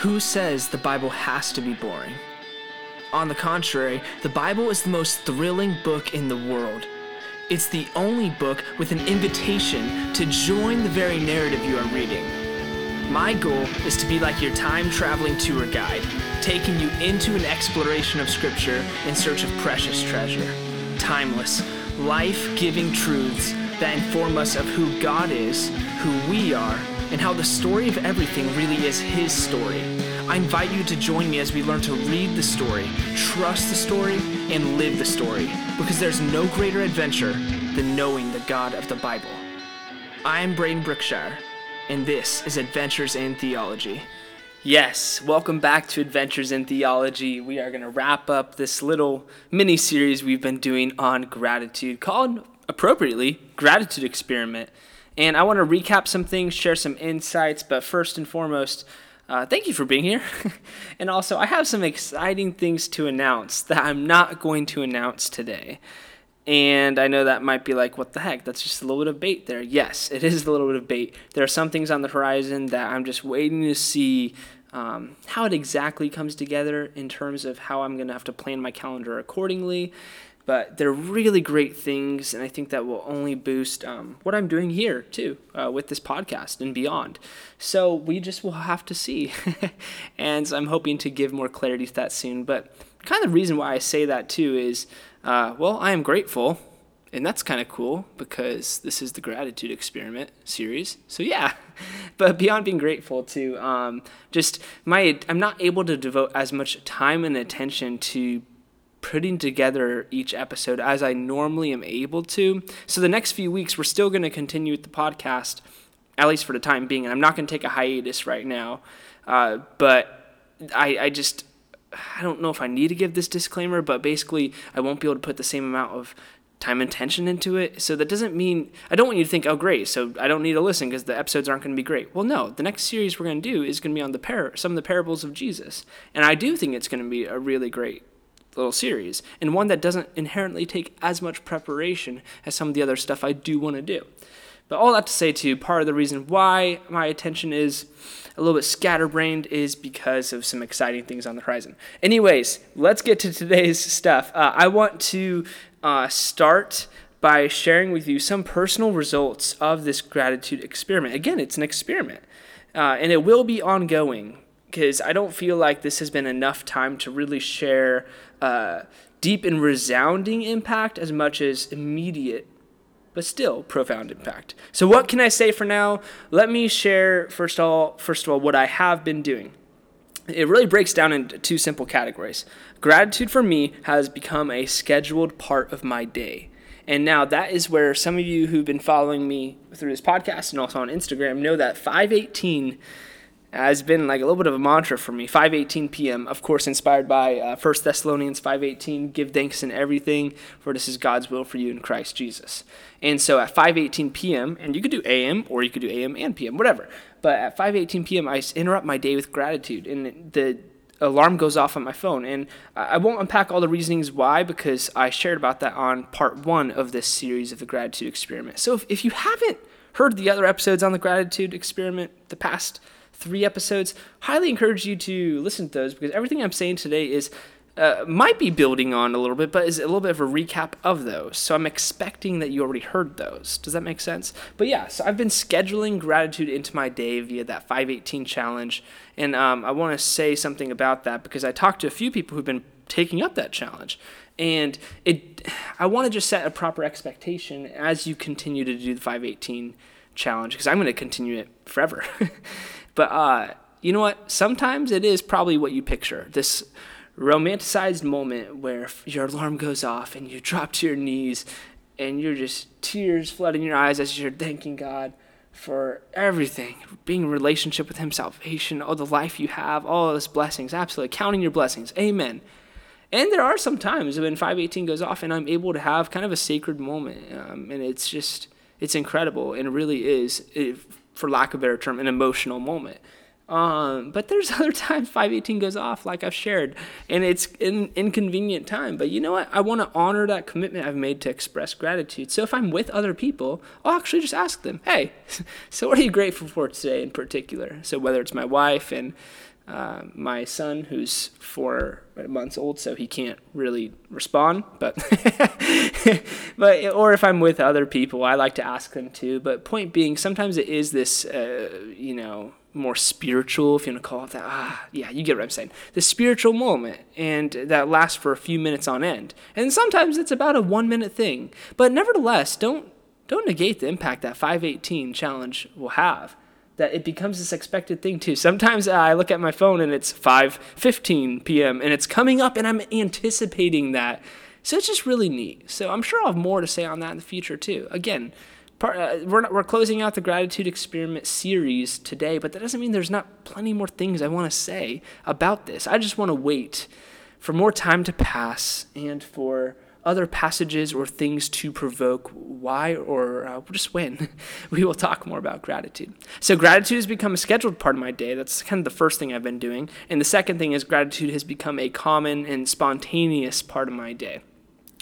Who says the Bible has to be boring? On the contrary, the Bible is the most thrilling book in the world. It's the only book with an invitation to join the very narrative you are reading. My goal is to be like your time traveling tour guide, taking you into an exploration of Scripture in search of precious treasure. Timeless, life giving truths that inform us of who God is, who we are, and how the story of everything really is His story. I invite you to join me as we learn to read the story, trust the story, and live the story, because there's no greater adventure than knowing the God of the Bible. I'm Braden Brookshire, and this is Adventures in Theology. Yes, welcome back to Adventures in Theology. We are going to wrap up this little mini series we've been doing on gratitude called appropriately Gratitude Experiment. And I want to recap some things, share some insights, but first and foremost, uh, thank you for being here. and also, I have some exciting things to announce that I'm not going to announce today. And I know that might be like, what the heck? That's just a little bit of bait there. Yes, it is a little bit of bait. There are some things on the horizon that I'm just waiting to see um, how it exactly comes together in terms of how I'm going to have to plan my calendar accordingly but they're really great things, and I think that will only boost um, what I'm doing here too uh, with this podcast and beyond. So we just will have to see, and I'm hoping to give more clarity to that soon. But kind of the reason why I say that too is, uh, well, I am grateful, and that's kind of cool because this is the gratitude experiment series. So yeah, but beyond being grateful to um, just my, I'm not able to devote as much time and attention to putting together each episode as I normally am able to. So the next few weeks, we're still going to continue with the podcast, at least for the time being. And I'm not going to take a hiatus right now, uh, but I, I just I don't know if I need to give this disclaimer, but basically, I won't be able to put the same amount of time and attention into it. So that doesn't mean I don't want you to think, oh, great, so I don't need to listen because the episodes aren't going to be great. Well, no, the next series we're going to do is going to be on the par- some of the parables of Jesus, and I do think it's going to be a really great little series, and one that doesn't inherently take as much preparation as some of the other stuff I do want to do. But all that to say, too, part of the reason why my attention is a little bit scatterbrained is because of some exciting things on the horizon. Anyways, let's get to today's stuff. Uh, I want to uh, start by sharing with you some personal results of this gratitude experiment. Again, it's an experiment, uh, and it will be ongoing because I don't feel like this has been enough time to really share uh, deep and resounding impact as much as immediate but still profound impact. So what can I say for now? Let me share first of all first of all what I have been doing. It really breaks down into two simple categories. Gratitude for me has become a scheduled part of my day. And now that is where some of you who've been following me through this podcast and also on Instagram know that 518 has been like a little bit of a mantra for me. 5.18 p.m of course inspired by uh, 1 thessalonians 5.18 give thanks in everything for this is god's will for you in christ jesus. And so at 5.18 p.m and you could do am or you could do am and pm whatever but at 5.18 p.m i interrupt my day with gratitude and the alarm goes off on my phone and i won't unpack all the reasonings why because i shared about that on part one of this series of the gratitude experiment. So if, if you haven't heard the other episodes on the gratitude experiment the past three episodes. Highly encourage you to listen to those because everything I'm saying today is uh, might be building on a little bit, but is a little bit of a recap of those. So I'm expecting that you already heard those. Does that make sense? But yeah, so I've been scheduling gratitude into my day via that 518 challenge, and um, I want to say something about that because I talked to a few people who've been taking up that challenge, and it. I want to just set a proper expectation as you continue to do the 518 challenge because I'm going to continue it forever. But uh, you know what? Sometimes it is probably what you picture. This romanticized moment where your alarm goes off and you drop to your knees and you're just tears flooding your eyes as you're thanking God for everything, being in relationship with Him, salvation, all the life you have, all those blessings, absolutely counting your blessings. Amen. And there are some times when 518 goes off and I'm able to have kind of a sacred moment, um, and it's just it's incredible, and it really is. It, for lack of a better term, an emotional moment. Um, but there's other times 518 goes off, like I've shared, and it's an inconvenient time. But you know what? I want to honor that commitment I've made to express gratitude. So if I'm with other people, I'll actually just ask them, hey, so what are you grateful for today in particular? So whether it's my wife and uh, my son, who's four months old, so he can't really respond. But, but or if I'm with other people, I like to ask them too. But point being, sometimes it is this, uh, you know, more spiritual, if you want to call it that. Ah, yeah, you get what I'm saying. The spiritual moment, and that lasts for a few minutes on end. And sometimes it's about a one minute thing. But nevertheless, don't don't negate the impact that 518 challenge will have that it becomes this expected thing too. Sometimes I look at my phone and it's 5:15 p.m. and it's coming up and I'm anticipating that. So it's just really neat. So I'm sure I'll have more to say on that in the future too. Again, part, uh, we're not, we're closing out the gratitude experiment series today, but that doesn't mean there's not plenty more things I want to say about this. I just want to wait for more time to pass and for other passages or things to provoke why or uh, just when we will talk more about gratitude. So, gratitude has become a scheduled part of my day. That's kind of the first thing I've been doing. And the second thing is, gratitude has become a common and spontaneous part of my day.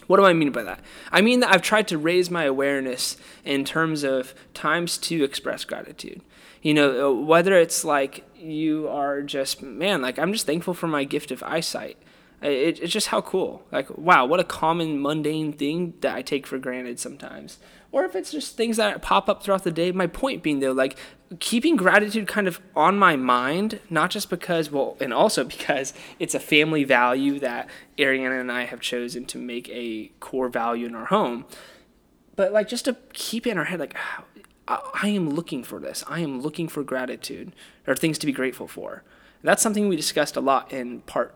What do I mean by that? I mean that I've tried to raise my awareness in terms of times to express gratitude. You know, whether it's like you are just, man, like I'm just thankful for my gift of eyesight it, it's just how cool. Like, wow, what a common, mundane thing that I take for granted sometimes. Or if it's just things that pop up throughout the day. My point being, though, like keeping gratitude kind of on my mind, not just because, well, and also because it's a family value that Ariana and I have chosen to make a core value in our home, but like just to keep in our head, like, I am looking for this. I am looking for gratitude or things to be grateful for. That's something we discussed a lot in part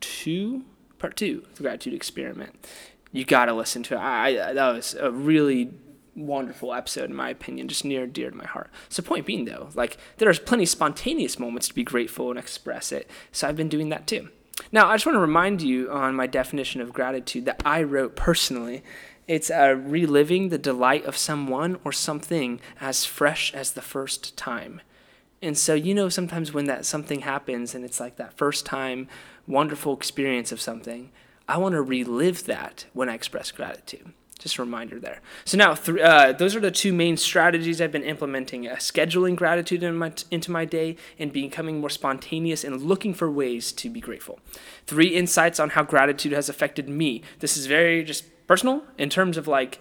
two, part two, the gratitude experiment. You got to listen to it. I, that was a really wonderful episode in my opinion, just near and dear to my heart. So point being though, like there's plenty of spontaneous moments to be grateful and express it. So I've been doing that too. Now I just want to remind you on my definition of gratitude that I wrote personally. It's uh, reliving the delight of someone or something as fresh as the first time. And so you know sometimes when that something happens and it's like that first time wonderful experience of something, I want to relive that when I express gratitude. Just a reminder there. So now, th- uh, those are the two main strategies I've been implementing: uh, scheduling gratitude in my, into my day and becoming more spontaneous and looking for ways to be grateful. Three insights on how gratitude has affected me. This is very just personal in terms of like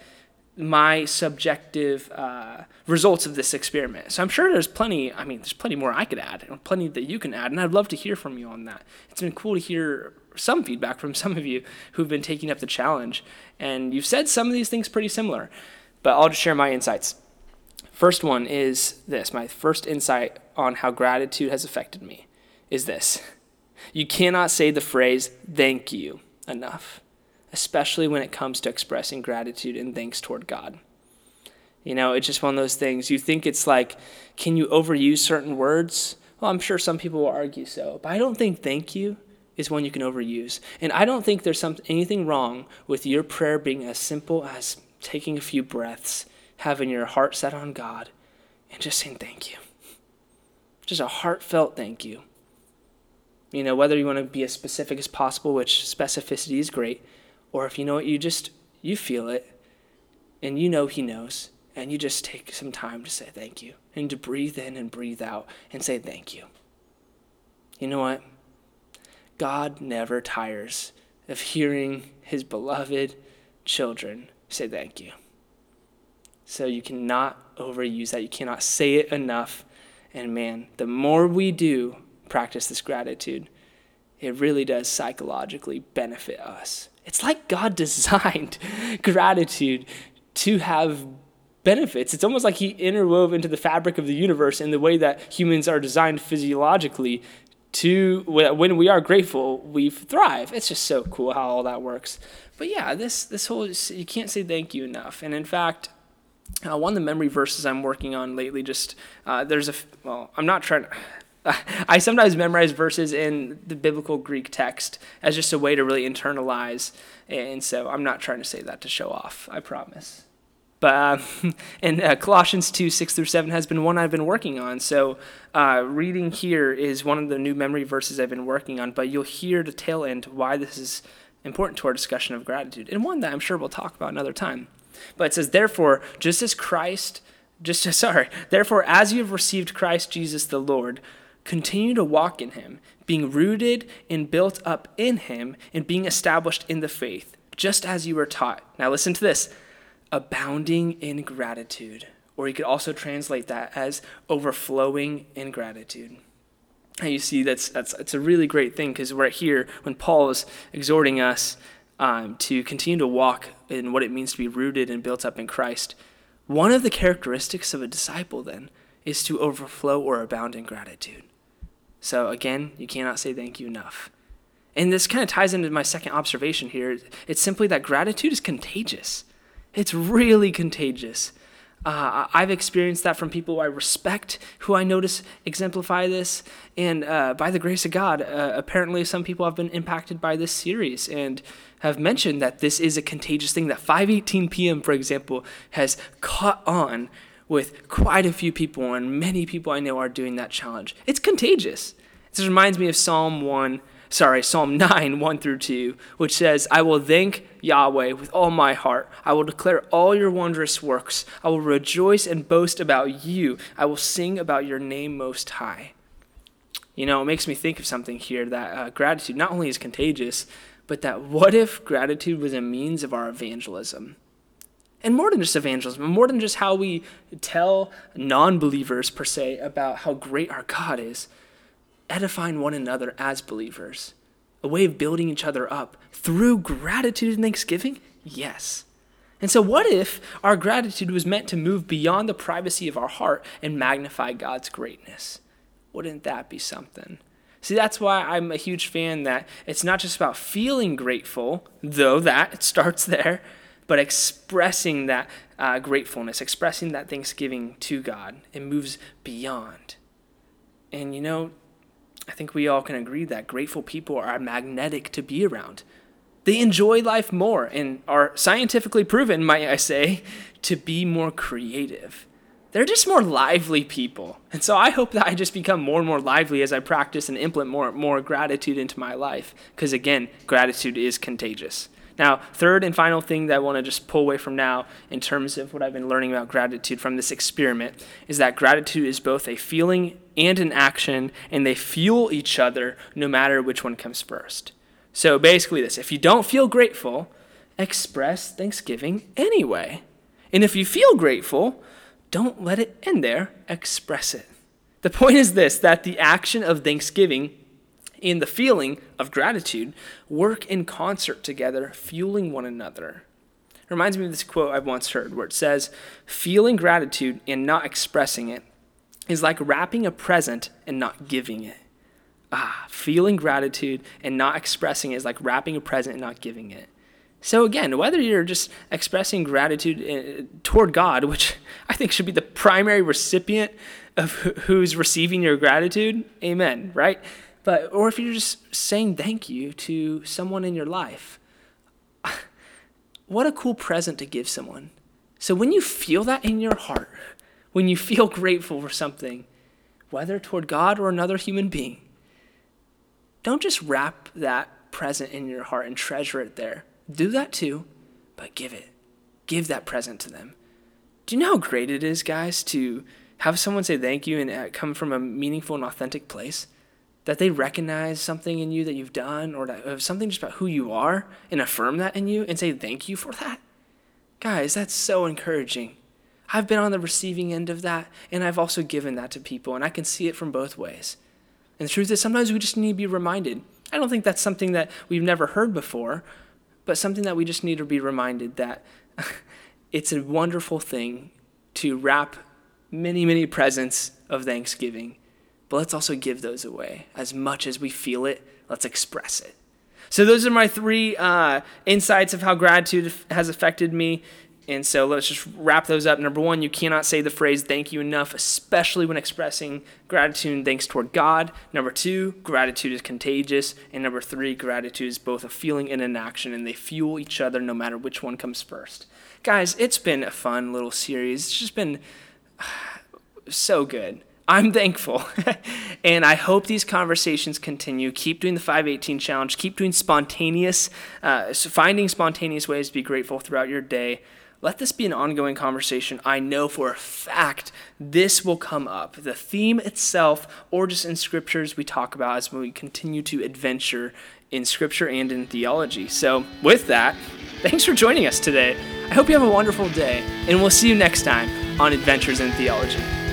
my subjective uh, results of this experiment. So I'm sure there's plenty, I mean, there's plenty more I could add, and plenty that you can add, and I'd love to hear from you on that. It's been cool to hear some feedback from some of you who've been taking up the challenge, and you've said some of these things pretty similar, but I'll just share my insights. First one is this my first insight on how gratitude has affected me is this you cannot say the phrase thank you enough especially when it comes to expressing gratitude and thanks toward God. You know, it's just one of those things. You think it's like, can you overuse certain words? Well, I'm sure some people will argue so, but I don't think thank you is one you can overuse. And I don't think there's some, anything wrong with your prayer being as simple as taking a few breaths, having your heart set on God, and just saying thank you. Just a heartfelt thank you. You know, whether you want to be as specific as possible, which specificity is great, or if you know it, you just, you feel it and you know He knows, and you just take some time to say thank you and to breathe in and breathe out and say thank you. You know what? God never tires of hearing His beloved children say thank you. So you cannot overuse that. You cannot say it enough. And man, the more we do practice this gratitude, it really does psychologically benefit us. It's like God designed gratitude to have benefits. It's almost like He interwove into the fabric of the universe in the way that humans are designed physiologically to when we are grateful we thrive. It's just so cool how all that works. But yeah this this whole you can't say thank you enough. And in fact uh, one of the memory verses i'm working on lately just uh, there's a well i'm not trying to I sometimes memorize verses in the biblical Greek text as just a way to really internalize. And so I'm not trying to say that to show off, I promise. But uh, and uh, Colossians 2 6 through 7 has been one I've been working on. So uh, reading here is one of the new memory verses I've been working on. But you'll hear the tail end why this is important to our discussion of gratitude, and one that I'm sure we'll talk about another time. But it says, Therefore, just as Christ, just sorry, therefore, as you have received Christ Jesus the Lord, Continue to walk in Him, being rooted and built up in Him, and being established in the faith, just as you were taught. Now, listen to this abounding in gratitude. Or you could also translate that as overflowing in gratitude. And you see, that's, that's it's a really great thing because right here, when Paul is exhorting us um, to continue to walk in what it means to be rooted and built up in Christ, one of the characteristics of a disciple then is to overflow or abound in gratitude. So again, you cannot say thank you enough. And this kind of ties into my second observation here. It's simply that gratitude is contagious. It's really contagious. Uh, I've experienced that from people I respect, who I notice exemplify this. And uh, by the grace of God, uh, apparently some people have been impacted by this series and have mentioned that this is a contagious thing. That 5:18 p.m., for example, has caught on with quite a few people, and many people I know are doing that challenge. It's contagious. This reminds me of Psalm 1 sorry, Psalm 9, 1 through 2, which says, I will thank Yahweh with all my heart. I will declare all your wondrous works. I will rejoice and boast about you. I will sing about your name most high. You know, it makes me think of something here that uh, gratitude not only is contagious, but that what if gratitude was a means of our evangelism? And more than just evangelism, more than just how we tell non believers, per se, about how great our God is, edifying one another as believers, a way of building each other up through gratitude and thanksgiving? Yes. And so, what if our gratitude was meant to move beyond the privacy of our heart and magnify God's greatness? Wouldn't that be something? See, that's why I'm a huge fan that it's not just about feeling grateful, though that it starts there, but expressing that uh, gratefulness, expressing that thanksgiving to God. It moves beyond. And you know, I think we all can agree that grateful people are magnetic to be around. They enjoy life more and are scientifically proven, might I say, to be more creative. They're just more lively people. And so I hope that I just become more and more lively as I practice and implement more more gratitude into my life because again, gratitude is contagious. Now, third and final thing that I want to just pull away from now in terms of what I've been learning about gratitude from this experiment is that gratitude is both a feeling and an action, and they fuel each other no matter which one comes first. So basically, this if you don't feel grateful, express thanksgiving anyway. And if you feel grateful, don't let it end there, express it. The point is this that the action of thanksgiving and the feeling of gratitude work in concert together, fueling one another. It reminds me of this quote I've once heard where it says, Feeling gratitude and not expressing it is like wrapping a present and not giving it. Ah, feeling gratitude and not expressing it is like wrapping a present and not giving it. So, again, whether you're just expressing gratitude uh, toward God, which I think should be the primary recipient of who's receiving your gratitude, amen, right? But, or if you're just saying thank you to someone in your life, what a cool present to give someone. So when you feel that in your heart, when you feel grateful for something, whether toward God or another human being, don't just wrap that present in your heart and treasure it there. Do that too, but give it. Give that present to them. Do you know how great it is, guys, to have someone say thank you and uh, come from a meaningful and authentic place? That they recognize something in you that you've done or that, something just about who you are and affirm that in you and say thank you for that. Guys, that's so encouraging. I've been on the receiving end of that, and I've also given that to people, and I can see it from both ways. And the truth is, sometimes we just need to be reminded. I don't think that's something that we've never heard before, but something that we just need to be reminded that it's a wonderful thing to wrap many, many presents of Thanksgiving but let's also give those away. As much as we feel it, let's express it. So, those are my three uh, insights of how gratitude has affected me. And so, let's just wrap those up. Number one, you cannot say the phrase thank you enough, especially when expressing gratitude and thanks toward God. Number two, gratitude is contagious. And number three, gratitude is both a feeling and an action, and they fuel each other no matter which one comes first. Guys, it's been a fun little series. It's just been so good. I'm thankful. and I hope these conversations continue. Keep doing the 518 challenge. Keep doing spontaneous, uh, finding spontaneous ways to be grateful throughout your day. let this be an ongoing conversation. I know for a fact this will come up. The theme itself, or just in scriptures we talk about as we continue to adventure in scripture and in theology. So, with that, thanks for joining us today. I hope you have a wonderful day, and we'll see you next time on Adventures in Theology.